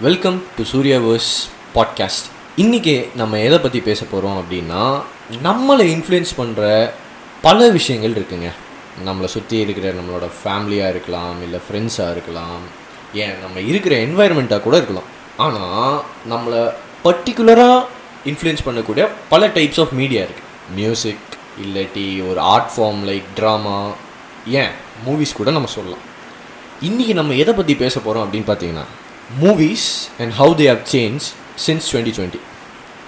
Welcome to சூர்யாவர்ஸ் podcast இன்றைக்கி நம்ம எதை பற்றி பேச போகிறோம் அப்படின்னா நம்மளை இன்ஃப்ளூயன்ஸ் பண்ணுற பல விஷயங்கள் இருக்குங்க. நம்மளை சுற்றி இருக்கிற நம்மளோட ஃபேமிலியாக இருக்கலாம் இல்லை ஃப்ரெண்ட்ஸாக இருக்கலாம். ஏன் நம்ம இருக்கிற என்வாயர்மெண்ட்டாக கூட இருக்கலாம். ஆனால் நம்மளை பர்டிகுலராக இன்ஃப்ளூயன்ஸ் பண்ணக்கூடிய பல டைப்ஸ் ஆஃப் மீடியா இருக்குது மியூசிக் இல்லாட்டி ஒரு ஆர்ட் ஃபார்ம் லைக் ட்ராமா ஏன் மூவிஸ் கூட நம்ம சொல்லலாம். இன்றைக்கி நம்ம எதை பற்றி பேச போகிறோம் அப்படின்னு பார்த்தீங்கன்னா movies and how they have change since twenty twenty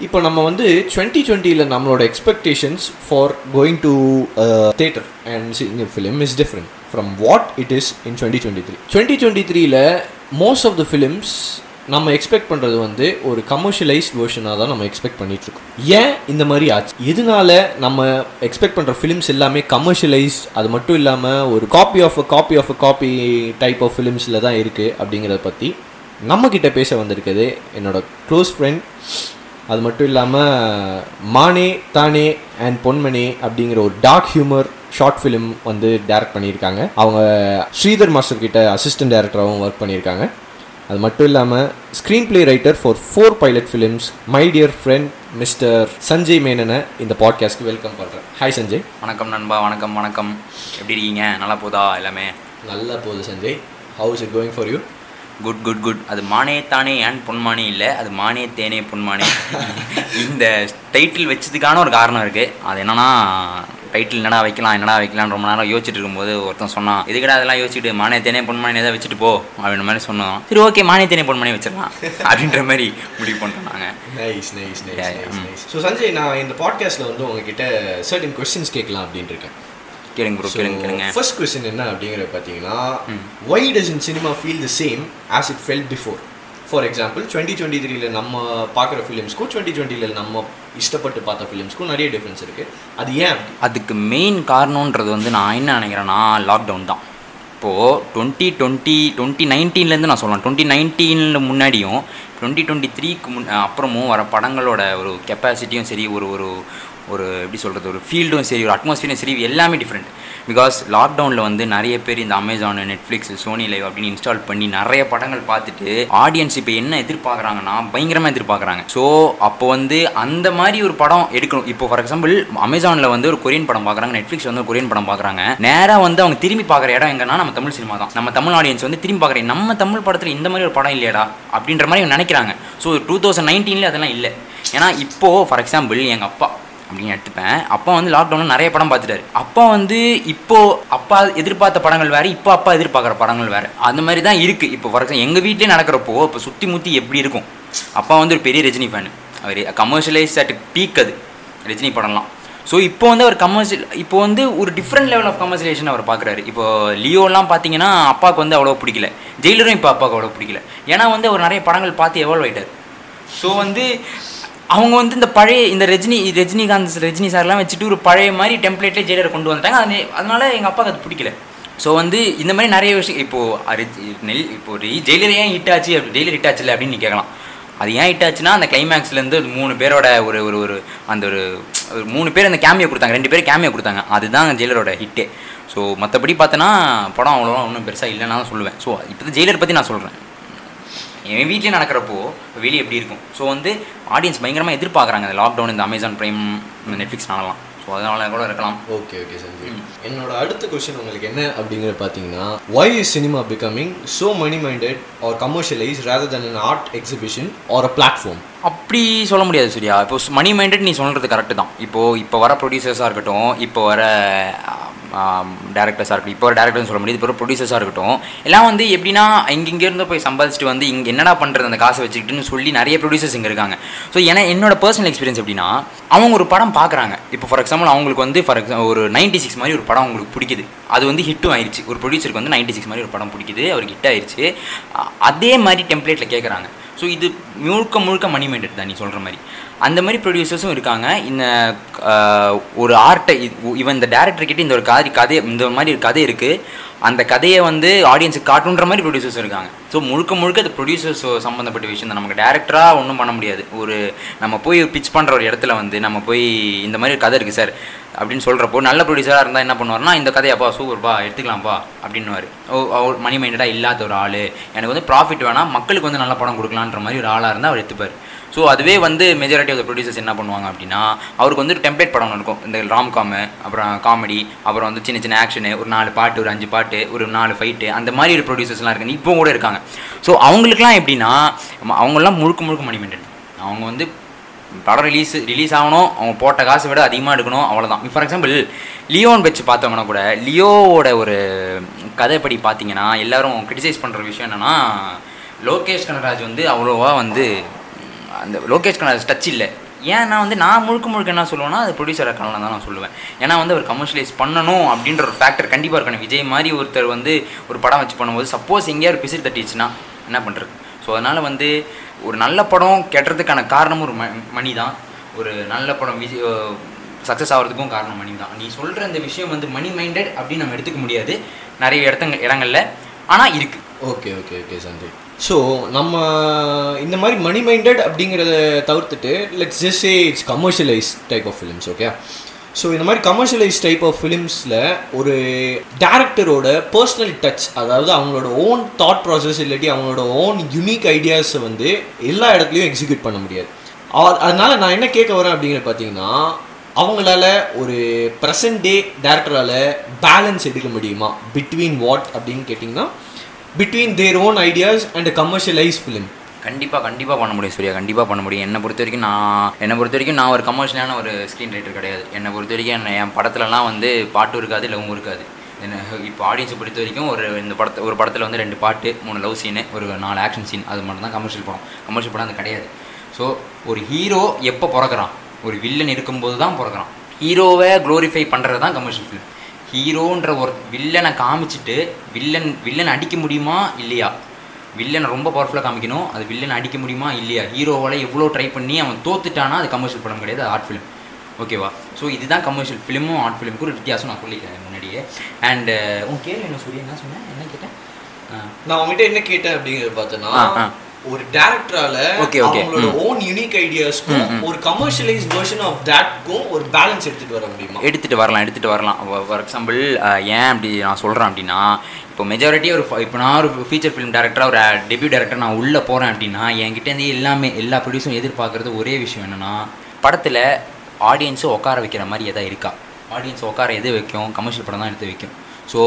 இப்போ நம்ம வந்து டுவெண்ட்டி டுவெண்ட்டியில் நம்மளோட expectations for going to theatre and seeing film is different from what it is in twenty twenty three twenty twenty த்ரீல மோஸ்ட் ஆஃப் த ஃபிலிம்ஸ் நம்ம expect பண்ணுறது வந்து ஒரு கமர்ஷியலைஸ்ட் வேர்ஷனாக தான் நம்ம எக்ஸ்பெக்ட் பண்ணிகிட்ருக்கோம் ஏன் இந்த மாதிரி ஆச்சு? எதனால நம்ம எக்ஸ்பெக்ட் பண்ணுற ஃபிலிம்ஸ் எல்லாமே கமர்ஷியலைஸ்ட் அது மட்டும் இல்லாமல் ஒரு copy of a copy of a copy type of ஃபிலிம்ஸில் தான் இருக்குது அப்படிங்கிறத பற்றி நம்மக்கிட்ட பேச வந்திருக்குது என்னோட க்ளோஸ் ஃப்ரெண்ட் அது மட்டும் இல்லாமல் மானே தானே அண்ட் பொன்மனே அப்படிங்கிற ஒரு டார்க் ஹியூமர் ஷார்ட் ஃபிலிம் வந்து டைரக்ட் பண்ணியிருக்காங்க. அவங்க ஸ்ரீதர் மாஸ்டர் கிட்ட அசிஸ்டன்ட் டைரக்டராகவும் ஒர்க் பண்ணியிருக்காங்க. அது மட்டும் இல்லாமல் screen play writer for four pilot films my dear friend mister Sanjay மேனனை இந்த பாட்காஸ்ட்க்கு வெல்கம் பண்ணுறேன் ஹாய் சஞ்சய். வணக்கம் நண்பா வணக்கம் வணக்கம். எப்படி இருக்கீங்க? நல்லா போதா எல்லாமே? நல்லா போகுது Sanjay. How is it going for you good good good. அது மானே தானே ஏன் பொன்மானே இல்லை? அது மானே தேனே பொன்மானே. இந்த டைட்டில் வச்சதுக்கான ஒரு காரணம் இருக்குது அது என்னன்னா டைட்டில் என்னடா வைக்கலாம் என்னடா வைக்கலாம்னு ரொம்ப நேரம் யோசிச்சுட்டு இருக்கும்போது ஒருத்தன் சொன்னான் இதுக்கடா அதெல்லாம் யோசிச்சுட்டு மானே தேனே பொன்மானே ஏதாவது வச்சுட்டு போ அப்படின்ற மாதிரி சொன்னோம் சரி ஓகே மானே தேனே பொன்மானே வச்சிடலாம் அப்படின்ற மாதிரி முடிவு பண்ணிட்டோம் நாங்கள் nice nice nice so Sanjay நான் இந்த பாட்காஸ்ட்டில் வந்து உங்ககிட்ட சர்டன் கொஸ்டின்ஸ் கேட்கலாம் அப்படின்ட்டு இருக்கேன். கேளுங்க ப்ரோ கேளுங்க கேளுங்க. ஃபர்ஸ்ட் கொஸ்டின் என்ன அப்படிங்கிறத பார்த்தீங்கன்னா why does in cinema feel the same as it fell before for example twenty twenty த்ரீல நம்ம பார்க்குற ஃபிலிம்ஸ்க்கும் டுவெண்ட்டி டுவெண்ட்டியில் நம்ம இஷ்டப்பட்டு பார்த்த ஃபிலிம்ஸ்க்கும் நிறைய டிஃப்ரென்ஸ் இருக்குது அது ஏன்? அதுக்கு மெயின் காரணன்றது வந்து நான் என்ன நினைக்கிறேன்னா லாக்டவுன் தான். இப்போது டுவெண்ட்டி டுவெண்ட்டி டுவெண்ட்டி நைன்டீன்லேருந்து நான் சொல்லலாம் டுவெண்ட்டி நைன்டீனில் முன்னாடியும் டுவெண்ட்டி டுவெண்ட்டி த்ரீக்கு முன் அப்புறமும் வர படங்களோட ஒரு கெப்பாசிட்டியும் சரி ஒரு ஒரு ஒரு எப்படி சொல்கிறது ஒரு ஃபீல்டும் சரி ஒரு அட்மாஸ்ஃபியரும் சரி எல்லாமே டிஃப்ரெண்ட் பிகாஸ் லாக்டவுனில் வந்து நிறைய பேர் இந்த அமேசான் நெட்ஃப்ளிக்ஸ் சோனி லைவ் அப்படின்னு இன்ஸ்டால் பண்ணி நிறைய படங்கள் பார்த்துட்டு ஆடியன்ஸ் இப்போ என்ன எதிர்பார்க்குறாங்கன்னா பயங்கரமாக எதிர்பார்க்குறாங்க. ஸோ அப்போ வந்து அந்த மாதிரி ஒரு படம் எடுக்கணும். இப்போ ஃபார் எக்ஸாம்பிள் அமேசானில் வந்து ஒரு கொரியன் படம் பார்க்குறாங்க நெட்ஃப்ளிக்ஸ் வந்து ஒரு கொரியன் படம் பார்க்குறாங்க. நேராக வந்து அவங்க திரும்பி பார்க்குற இடம் எங்கன்னா நம்ம தமிழ் சினிமா தான். நம்ம தமிழ் ஆடியன்ஸ் வந்து திரும்பி பார்க்குறேன் நம்ம தமிழ் படத்தில் இந்த மாதிரி ஒரு படம் இல்லையாடா அப்படின்ற மாதிரி நினைக்கிறாங்க. ஸோ டூ தௌசண்ட் நைன்டீனில் அதெல்லாம் இல்லை. ஏன்னா இப்போது ஃபார் எக்ஸாம்பிள் எங்கள் அப்பா அப்படின்னு எடுத்துப்பேன். அப்பா வந்து லாக்டவுனில் நிறைய படம் பார்த்துட்டாரு. அப்பா வந்து இப்போது அப்பா எதிர்பார்த்த படங்கள் வேறு இப்போ அப்பா எதிர்பார்க்குற படங்கள் வேறு. அந்த மாதிரி தான் இருக்குது இப்போ ஃபார் எக்ஸாம்பிள் எங்கள் வீட்டிலே நடக்கிறப்போ இப்போ சுற்றி முற்றி எப்படி இருக்கும்? அப்பா வந்து ஒரு பெரிய ரஜினி ஃபேன் அவர் கமர்ஷியலைஸ் அட் பீக் அது ரஜினி படம்லாம். ஸோ இப்போ வந்து அவர் கமர்ஷியல் இப்போ வந்து ஒரு டிஃப்ரெண்ட் லெவல் ஆஃப் கமர்ஷியலேஷன் அவர் பார்க்குறாரு. இப்போ லியோலாம் பார்த்தீங்கன்னா அப்பாவுக்கு வந்து அவ்வளோ பிடிக்கல. ஜெயிலரும் இப்போ அப்பாவுக்கு அவ்வளோ பிடிக்கல. ஏன்னா வந்து அவர் நிறைய படங்கள் பார்த்து எவால்வ் ஆகிட்டார் ஸோ வந்து அவங்க வந்து இந்த பழைய இந்த ரஜினி ரஜினிகாந்த் ரஜினி சார்லாம் வச்சுட்டு ஒரு பழைய மாதிரி டெம்ப்ளேட்லேயே ஜெயிலரை கொண்டு வந்துட்டாங்க. அது அதனால் எங்கள் அப்பாவுக்கு அது பிடிக்கல. ஸோ வந்து இந்த மாதிரி நிறைய விஷயம் இப்போது நெல் இப்போ ஜெயிலர் ஏன் ஹிட் ஆச்சு அப்படி ஜெயிலர் ஹிட் ஆச்சுல அப்படின்னு நீ கேட்கலாம். அது ஏன் ஹிட் ஆச்சுன்னா அந்த கிளைமேக்ஸ்லேருந்து மூணு பேரோட ஒரு ஒரு ஒரு அந்த ஒரு ஒரு மூணு பேர் அந்த கேமியோ கொடுத்தாங்க. ரெண்டு பேர் கேமியோ கொடுத்தாங்க. அதுதான் ஜெயிலரோட ஹிட்டே ஸோ மற்றபடி பார்த்தோன்னா படம் அவ்வளோவா ஒன்றும் பெருசாக இல்லைன்னா சொல்லுவேன். ஸோ இப்போ ஜெயிலர் பற்றி நான் சொல்கிறேன் என் வீட்லேயே நடக்கிறப்போ வெளியே எப்படி இருக்கும்? ஸோ வந்து ஆடியன்ஸ் பயங்கரமாக எதிர்பார்க்குறாங்க. இந்த லாக்டவுன் இந்த அமேசான் ப்ரைம் இந்த நெட்ஃப்ளிக்ஸ்னாலலாம் ஸோ அதனால கூட இருக்கலாம். Okay okay Sanjay. என்னோட அடுத்த கொஸ்டின் உங்களுக்கு என்ன அப்படிங்கிறத பார்த்தீங்கன்னா why is cinema becoming so money minded or commercialise rather than an art exhibition or a platform அப்படி சொல்ல முடியாது சூர்யா. இப்போ மணி மைண்டட் நீ சொல்கிறது கரெக்டு தான். இப்போது இப்போ வர ப்ரொடியூசர்ஸாக இருக்கட்டும் இப்போ வர டேரக்டர்ஸாக இருக்கட்டும். இப்போ ஒரு டேரக்டர்னு சொல்ல முடியாது. இப்போ ஒரு ப்ரொடியூசர்ஸாக இருக்கட்டும். எல்லாம் வந்து எப்படின்னா இங்கேருந்து போய் சம்பாதிச்சுட்டு வந்து இங்கே என்னடா பண்ணுறது அந்த காசை வச்சுக்கிட்டுன்னு சொல்லி நிறைய ப்ரொடியூசர்ஸ் இங்கே இருக்காங்க. ஸோ ஏன்னா என்னோட பர்சனல் எக்ஸ்பீரியன்ஸ் எப்படின்னா அவங்க ஒரு படம் பார்க்குறாங்க. இப்போ ஃபார் எக்ஸாம்பிள் அவங்களுக்கு வந்து ஃபார் எக்ஸாம்பிள் ஒரு நைன்டி சிக்ஸ் மாதிரி ஒரு படம் அவங்களுக்கு பிடிக்குது. அது வந்து ஹிட்டும் ஆயிடுச்சு ஒரு ப்ரொடியூசருக்கு வந்து நைன்டி சிக்ஸ் மாதிரி ஒரு படம் பிடிக்குது. அவருக்கு ஹிட் ஆயிடுச்சு அதே மாதிரி டெம்ப்ளேட்டில் கேட்குறாங்க ஸோ இது முழுக்க முழுக்க மணி மைண்டட் தான் நீ சொல்கிற மாதிரி. அந்த மாதிரி ப்ரொடியூசர்ஸும் இருக்காங்க. இந்த ஒரு ஆர்ட்டை இவன் இந்த டேரக்டர்கிட்ட இந்த ஒரு கதை கதை இந்த மாதிரி ஒரு கதை இருக்குது அந்த கதையை வந்து ஆடியன்ஸுக்கு காட்டுன்ற மாதிரி ப்ரொடியூசர்ஸ் இருக்காங்க. ஸோ முழுக்க முழுக்க அது ப்ரொடியூசர்ஸ் சம்மந்தப்பட்ட விஷயம் தான். நமக்கு டேரக்டராக ஒன்றும் பண்ண முடியாது. ஒரு நம்ம போய் பிச் பண்ணுற ஒரு இடத்துல வந்து நம்ம போய் இந்த மாதிரி கதை இருக்குது சார் அப்படின்னு சொல்கிறப்போ நல்ல ப்ரொடியூசராக இருந்தால் என்ன பண்ணுவார்னா இந்த கதையாப்பா சூப்பர்ப்பா எடுத்துக்கலாம்ப்பா அப்படின்னுவார். ஓ மணி மைண்டடாக இல்லாத ஒரு ஆள். எனக்கு வந்து ப்ராஃபிட் வேணாம். மக்களுக்கு வந்து நல்ல படம் கொடுக்கலான்ற மாதிரி ஒரு ஆளாக இருந்தால் அவர் எடுத்துப்பார். ஸோ அதுவே வந்து மெஜாரிட்டி ஆஃப் த ப்ரொடியூசர்ஸ் என்ன பண்ணுவாங்க அப்படின்னா அவருக்கு வந்து டெம்ப்ளேட் படம் ஒன்று இருக்கும். இந்த ராம்காமு அப்புறம் காமெடி அப்புறம் வந்து சின்ன சின்ன ஆக்ஷனு ஒரு நாலு பாட்டு ஒரு அஞ்சு பாட்டு ஒரு நாலு ஃபைட்டு அந்த மாதிரி ஒரு ப்ரொடியூசர்ஸ்லாம் இருக்காங்க. இப்போ கூட இருக்காங்க. ஸோ அவங்களுக்குலாம் எப்படின்னா அவங்களாம் அவங்கெல்லாம் முழுக்க முழுக்க மணி மைண்டட் அவங்க வந்து படம் ரிலீஸ் ரிலீஸ் ஆகணும். அவங்க போட்ட காசை விட அதிகமாக எடுக்கணும். அவ்வளோதான் ஃபார் எக்ஸாம்பிள் லியோன் வச்சு பார்த்தோம்னா கூட லியோவோட ஒரு கதைப்படி பார்த்தீங்கன்னா எல்லோரும் கிரிட்டிசைஸ் பண்ணுற விஷயம் என்னென்னா லோகேஷ் கனராஜ் வந்து அவ்வளோவா வந்து அந்த லோகேஷ் கனராஜ் டச் இல்லை. ஏன்னா வந்து நான் முழுக்க முழுக்க என்ன சொல்லுவேன்னா அது ப்ரொடியூசர் இருக்கலாம் தான் நான் சொல்லுவேன். ஏன்னா வந்து அவர் கமர்ஷியலைஸ் பண்ணணும் அப்படின்ற ஒரு ஃபேக்டர் கண்டிப்பாக இருக்கணும். விஜய் மாதிரி ஒருத்தர் வந்து ஒரு படம் வச்சு பண்ணும்போது சப்போஸ் எங்கேயாவது பிசிறு தட்டிச்சுன்னா என்ன பண்ணுறது ஸோ அதனால் வந்து ஒரு நல்ல படம் கெட்டுறதுக்கான காரணமும் ஒரு ம மணி தான் ஒரு நல்ல படம் விஜய் சக்ஸஸ் ஆகிறதுக்கும் காரணம் மணி தான் நீ சொல்கிற இந்த விஷயம் வந்து மணி மைண்டட் அப்படின்னு நம்ம எடுத்துக்க முடியாது. நிறைய இடத்துங்க இடங்கள்ல. ஆனால் இருக்குது okay okay okay Sanjay so நம்ம இந்த மாதிரி மணி மைண்டட் அப்படிங்கிறத தவிர்த்துட்டு let's just say it's commercialise type of films okay so இந்த மாதிரி கமர்ஷியலைஸ் டைப் ஆஃப் ஃபிலிம்ஸில் ஒரு டேரக்டரோட பர்சனல் டச் அதாவது அவங்களோட ஓன் தாட் ப்ராசஸ் இல்லாட்டி அவங்களோட ஓன் யூனிக் ஐடியாஸை வந்து எல்லா இடத்துலையும் எக்ஸிக்யூட் பண்ண முடியாது. அதனால் நான் என்ன கேட்க வரேன் அப்படிங்கிறது பார்த்தீங்கன்னா அவங்களால ஒரு ப்ரெசன்ட் டே டேரக்டரால் பேலன்ஸ் எடுக்க முடியுமா? பிட்வீன் வாட் அப்படின்னு கேட்டிங்கன்னா between their own ideas and commercialise film கண்டிப்பாக கண்டிப்பாக பண்ண முடியும் சூர்யா. கண்டிப்பாக பண்ண முடியும். என்னை பொறுத்த வரைக்கும் நான் என்னை பொறுத்த வரைக்கும் நான் ஒரு கமர்ஷியலான ஒரு ஸ்க்ரீன் ரைட்டர் கிடையாது. என்னை பொறுத்த வரைக்கும் என்ன என் படத்துலலாம் வந்து பாட்டும் இருக்காது லவ்வும் இருக்காது. என்ன இப்போ ஆடியன்ஸை பொறுத்த வரைக்கும் ஒரு இந்த படத்தை ஒரு படத்தில் வந்து ரெண்டு பாட்டு மூணு லவ் சீனு ஒரு நாலு ஆக்ஷன் சீன் அது மட்டும் தான் கமர்ஷியல் படம். கமர்ஷியல் படம் அது கிடையாது. ஸோ ஒரு ஹீரோ எப்போ பிறக்கிறான்? ஒரு வில்லன் இருக்கும்போது தான் பிறக்கிறான். ஹீரோவை க்ளோரிஃபை பண்ணுறது தான் கமர்ஷியல் ஃபிலிம் ஹீரோன்ற ஒரு வில்லனை காமிச்சிட்டு வில்லன் வில்லன் அடிக்க முடியுமா இல்லையா? வில்லனை ரொம்ப பவர்ஃபுல்லாக காமிக்கணும். அது வில்லனை அடிக்க முடியுமா இல்லையா? ஹீரோவால் எவ்வளோ ட்ரை பண்ணி அவன் தோத்துட்டானா அது கமர்ஷியல் படம் கிடையாது ஆர்ட் ஃபிலிம் ஓகேவா ஸோ இதுதான் கமர்ஷியல் ஃபிலிமும் ஆர்ட் ஃபிலிமுக்கும் ஒரு வித்தியாசம் நான் சொல்லிக்கிறேன் முன்னாடியே. அண்ட் உன் கேள்வி என்ன சூரிய? என்ன சொன்னேன் என்ன கேட்டேன். நான் உங்ககிட்ட என்ன கேட்டேன் அப்படிங்கிறது பார்த்தோன்னா. ஒரு டேரக்டரால. அவங்களோட ஓன் யூனிக் ஐடியாஸ்க்கும் ஒரு கமர்ஷியலைஸ் வெர்ஷன் ஆஃப் தட்க்கும் ஒரு பேலன்ஸ் எடுத்துட்டு வர முடியுமா? எடுத்துகிட்டு வரலாம் எடுத்துகிட்டு வரலாம். ஃபார் எக்ஸாம்பிள் ஏன் அப்படி நான் சொல்கிறேன் அப்படின்னா இப்போ மெஜாரிட்டி ஒரு இப்போ நான் ஒரு ஃபீச்சர் ஃபிலிம் டேரக்டராக ஒரு டெபியூ டேரக்டர் நான் உள்ளே போகிறேன் அப்படின்னா என்கிட்ட இருந்து எல்லாமே எல்லா ப்ரொடியூஸரும் எதிர்பார்க்குறது ஒரே விஷயம் என்னென்னா படத்தில் ஆடியன்ஸை உட்கார வைக்கிற மாதிரி எதாவது இருக்கா? ஆடியன்ஸ் உட்கார எது வைக்கும்? கமர்ஷியல் படம் தான் எடுத்து வைக்கும். ஸோ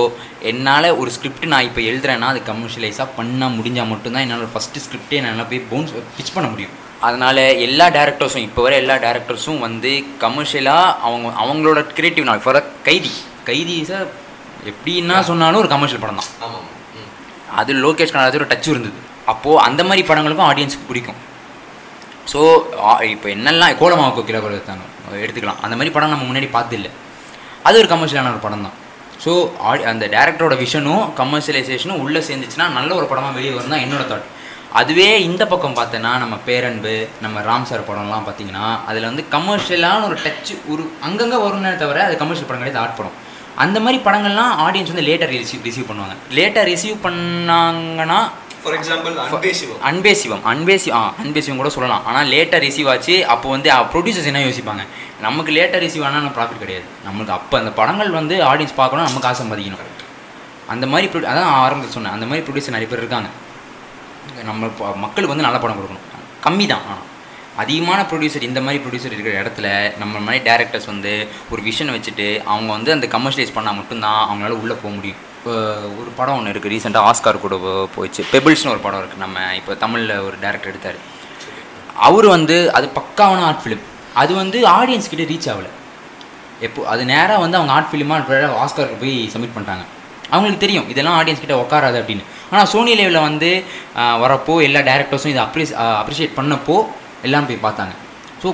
என்னால் ஒரு ஸ்கிரிப்ட் நான் இப்போ எழுதுறேன்னா அது கமர்ஷியலைஸாக பண்ண முடிஞ்சால் மட்டும்தான் என்னால் ஃபஸ்ட்டு ஸ்கிரிப்டே என்னால் போய் போன்ஸ் பிச் பண்ண முடியும். அதனால் எல்லா டேரக்டர்ஸும் இப்போ வர எல்லா டேரக்டர்ஸும் வந்து கமர்ஷியலாக அவங்க அவங்களோட கிரியேட்டிவ் நாள் ஃபார் கைதி. கைதி சார் எப்படின்னா சொன்னாலும் ஒரு கமர்ஷியல் படம் தான். ஆமாம். அது லோகேஷ் கனராஜ் ஒரு டச் இருந்தது. அப்போது அந்த மாதிரி படங்களுக்கும் ஆடியன்ஸுக்கு பிடிக்கும். ஸோ இப்போ என்னெல்லாம் கோலமாவு கோக்கில எடுத்தாங்க எடுத்துக்கலாம். அந்த மாதிரி படம் நம்ம முன்னாடி பார்த்தில்ல அது ஒரு கமர்ஷியலான ஒரு படம் தான். ஸோ அந்த டேரக்டரோட விஷனும் கமர்ஷியலைசேஷனும் உள்ளே சேர்ந்துச்சுன்னா நல்ல ஒரு படமாக வெளியே வரும் தான் என்னோட தாட் அதுவே இந்த பக்கம் பார்த்தேன்னா நம்ம பேரன்பு நம்ம ராம் சார் படம்லாம் பார்த்தீங்கன்னா அதில் வந்து கமர்ஷியலான ஒரு டச் ஒரு அங்கங்கே வரும்னே தவிர அது கமர்ஷியல் படம் கிடையாது ஆர்ட் படம். அந்த மாதிரி படங்கள்லாம் ஆடியன்ஸ் வந்து லேட்டாக ரிசீவ் ரிசீவ் பண்ணுவாங்க. லேட்டாக ரிசீவ் பண்ணாங்கன்னா ஃபார் எக்ஸாம்பிள் அன்பே சிவம் அன்பே சிவம் அன்பே ஆ அன்பே சிவம் கூட சொல்லலாம். ஆனால் லேட்டாக ரிசீவ் ஆச்சு அப்போ வந்து ப்ரொடியூசர்ஸ் என்ன யோசிப்பாங்க? நமக்கு லேட்டாக ரிசீவ் ஆனால் ப்ராஃபிட் கிடையாது. நமக்கு அப்போ அந்த படங்கள் வந்து ஆடியன்ஸ் பார்க்கணும் நமக்கு ஆசை மதிக்கணும். அந்த மாதிரி ப்ரொ அதான் ஆரம்பத்தில் சொன்னேன். அந்த மாதிரி ப்ரொடியூசர் நிறைய பேர் இருக்காங்க. நம்ம மக்களுக்கு வந்து நல்ல படம் கொடுக்கணும். கம்மி தான் ஆனால் அதிகமான ப்ரொடியூசர் இந்த மாதிரி ப்ரொடியூசர் இருக்கிற இடத்துல நம்ம மாதிரி டேரக்டர்ஸ் வந்து ஒரு விஷனை வச்சுட்டு அவங்க வந்து அந்த கமர்ஷியலைஸ் பண்ணால் மட்டும்தான் அவங்களால உள்ளே போக முடியும். இப்போ ஒரு படம் ஒன்று இருக்குது ரீசெண்டாக ஆஸ்கார் கூட போச்சு போயிடுச்சு. பெபிள்ஸ்னு ஒரு படம் இருக்குது நம்ம. இப்போ தமிழில் ஒரு டேரக்டர் எடுத்தார். அவர் வந்து அது பக்காவான ஆர்ட் ஃபிலிம் அது வந்து ஆடியன்ஸ் கிட்டே ரீச் ஆகலை. எப்போ அது நேராக வந்து அவங்க ஆர்ட் ஃபிலிமாக ஆஸ்காருக்கு போய் சப்மிட் பண்ணிட்டாங்க. அவங்களுக்கு தெரியும் இதெல்லாம் ஆடியன்ஸ் கிட்ட உட்காராது அப்படின்னு. ஆனால் சோனி லேவில் வந்து வரப்போ எல்லா டேரக்டர்ஸும் இதை அப்ரிஸ் அப்ரிஷியேட் பண்ணப்போ எல்லாம் போய் பார்த்தாங்க. ஸோ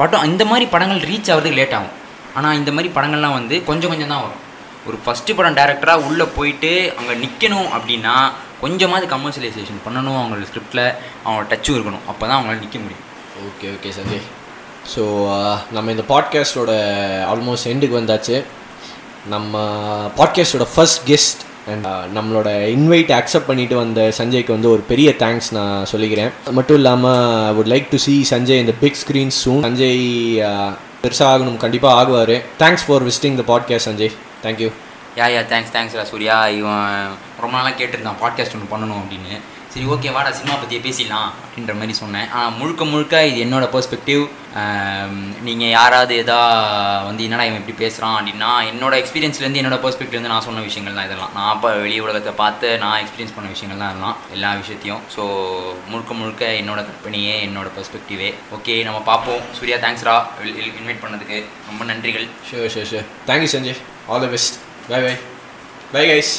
படம் இந்த மாதிரி படங்கள் ரீச் ஆகிறதுக்கு லேட் ஆகும். ஆனால் இந்த மாதிரி படங்கள்லாம் வந்து கொஞ்சம் கொஞ்சம் தான் வரும். ஒரு ஃபஸ்ட்டு படம் டேரக்டராக உள்ளே போயிட்டு அங்கே நிற்கணும் அப்படின்னா கொஞ்சமாவது கமர்ஷியலைசேஷன் பண்ணணும் அவங்களோட ஸ்கிரிப்டில் அவங்களோட டச்சும் இருக்கணும். அப்போ தான் அவங்களால நிற்க முடியும். ஓகே ஓகே சஞ்சய் ஸோ நம்ம இந்த பாட்காஸ்டோட ஆல்மோஸ்ட் எண்டுக்கு வந்தாச்சு. நம்ம பாட்காஸ்டோட ஃபர்ஸ்ட் கெஸ்ட் அண்ட் uh, நம்மளோட இன்வைட் அக்செப்ட் பண்ணிட்டு வந்த சஞ்சய்க்கு வந்து ஒரு பெரிய தேங்க்ஸ் நான் சொல்லிக்கிறேன். அது மட்டும் இல்லாமல் would like to see Sanjay இந்த big screen soon Sanjay uh, பெருசாக ஆகணும் கண்டிப்பாக ஆகுவார். Thanks for visiting the podcast Sanjay. Thank you yeah yeah thanks thanks ரா சூர்யா இவன் ரொம்ப நாளாக கேட்டிருந்தான் பாட்காஸ்ட் ஒன்று பண்ணணும் அப்படின்னு. சரி ஓகே வாடா சினிமா பற்றியே பேசிடலாம் அப்படின்ற மாதிரி சொன்னேன். ஆனால் முழுக்க முழுக்க இது என்னோட பெர்ஸ்பெக்டிவ் நீங்கள் யாராவது எதா வந்து என்னடா இவன் இப்படி பேசுகிறான் அப்படின்னா என்னோட எக்ஸ்பீரியன்ஸ்லேருந்து என்னோட பெர்ஸ்பெக்டிவ்லேருந்து நான் சொன்ன விஷயங்கள் தான் இதெல்லாம். நான் அப்போ வெளி உலகத்தை பார்த்து நான் எக்ஸ்பீரியன்ஸ் பண்ண விஷயங்கள் தான் இதெல்லாம் எல்லா விஷயத்தையும். ஸோ முழுக்க முழுக்க என்னோட கற்பனையே என்னோட பெர்ஸ்பெக்டிவே ஓகே நம்ம பார்ப்போம். சூர்யா தேங்க்ஸ்ரா இன்வைட் பண்ணதுக்கு ரொம்ப நன்றிகள். So so so thank you Sanjay. All the best bye bye bye guys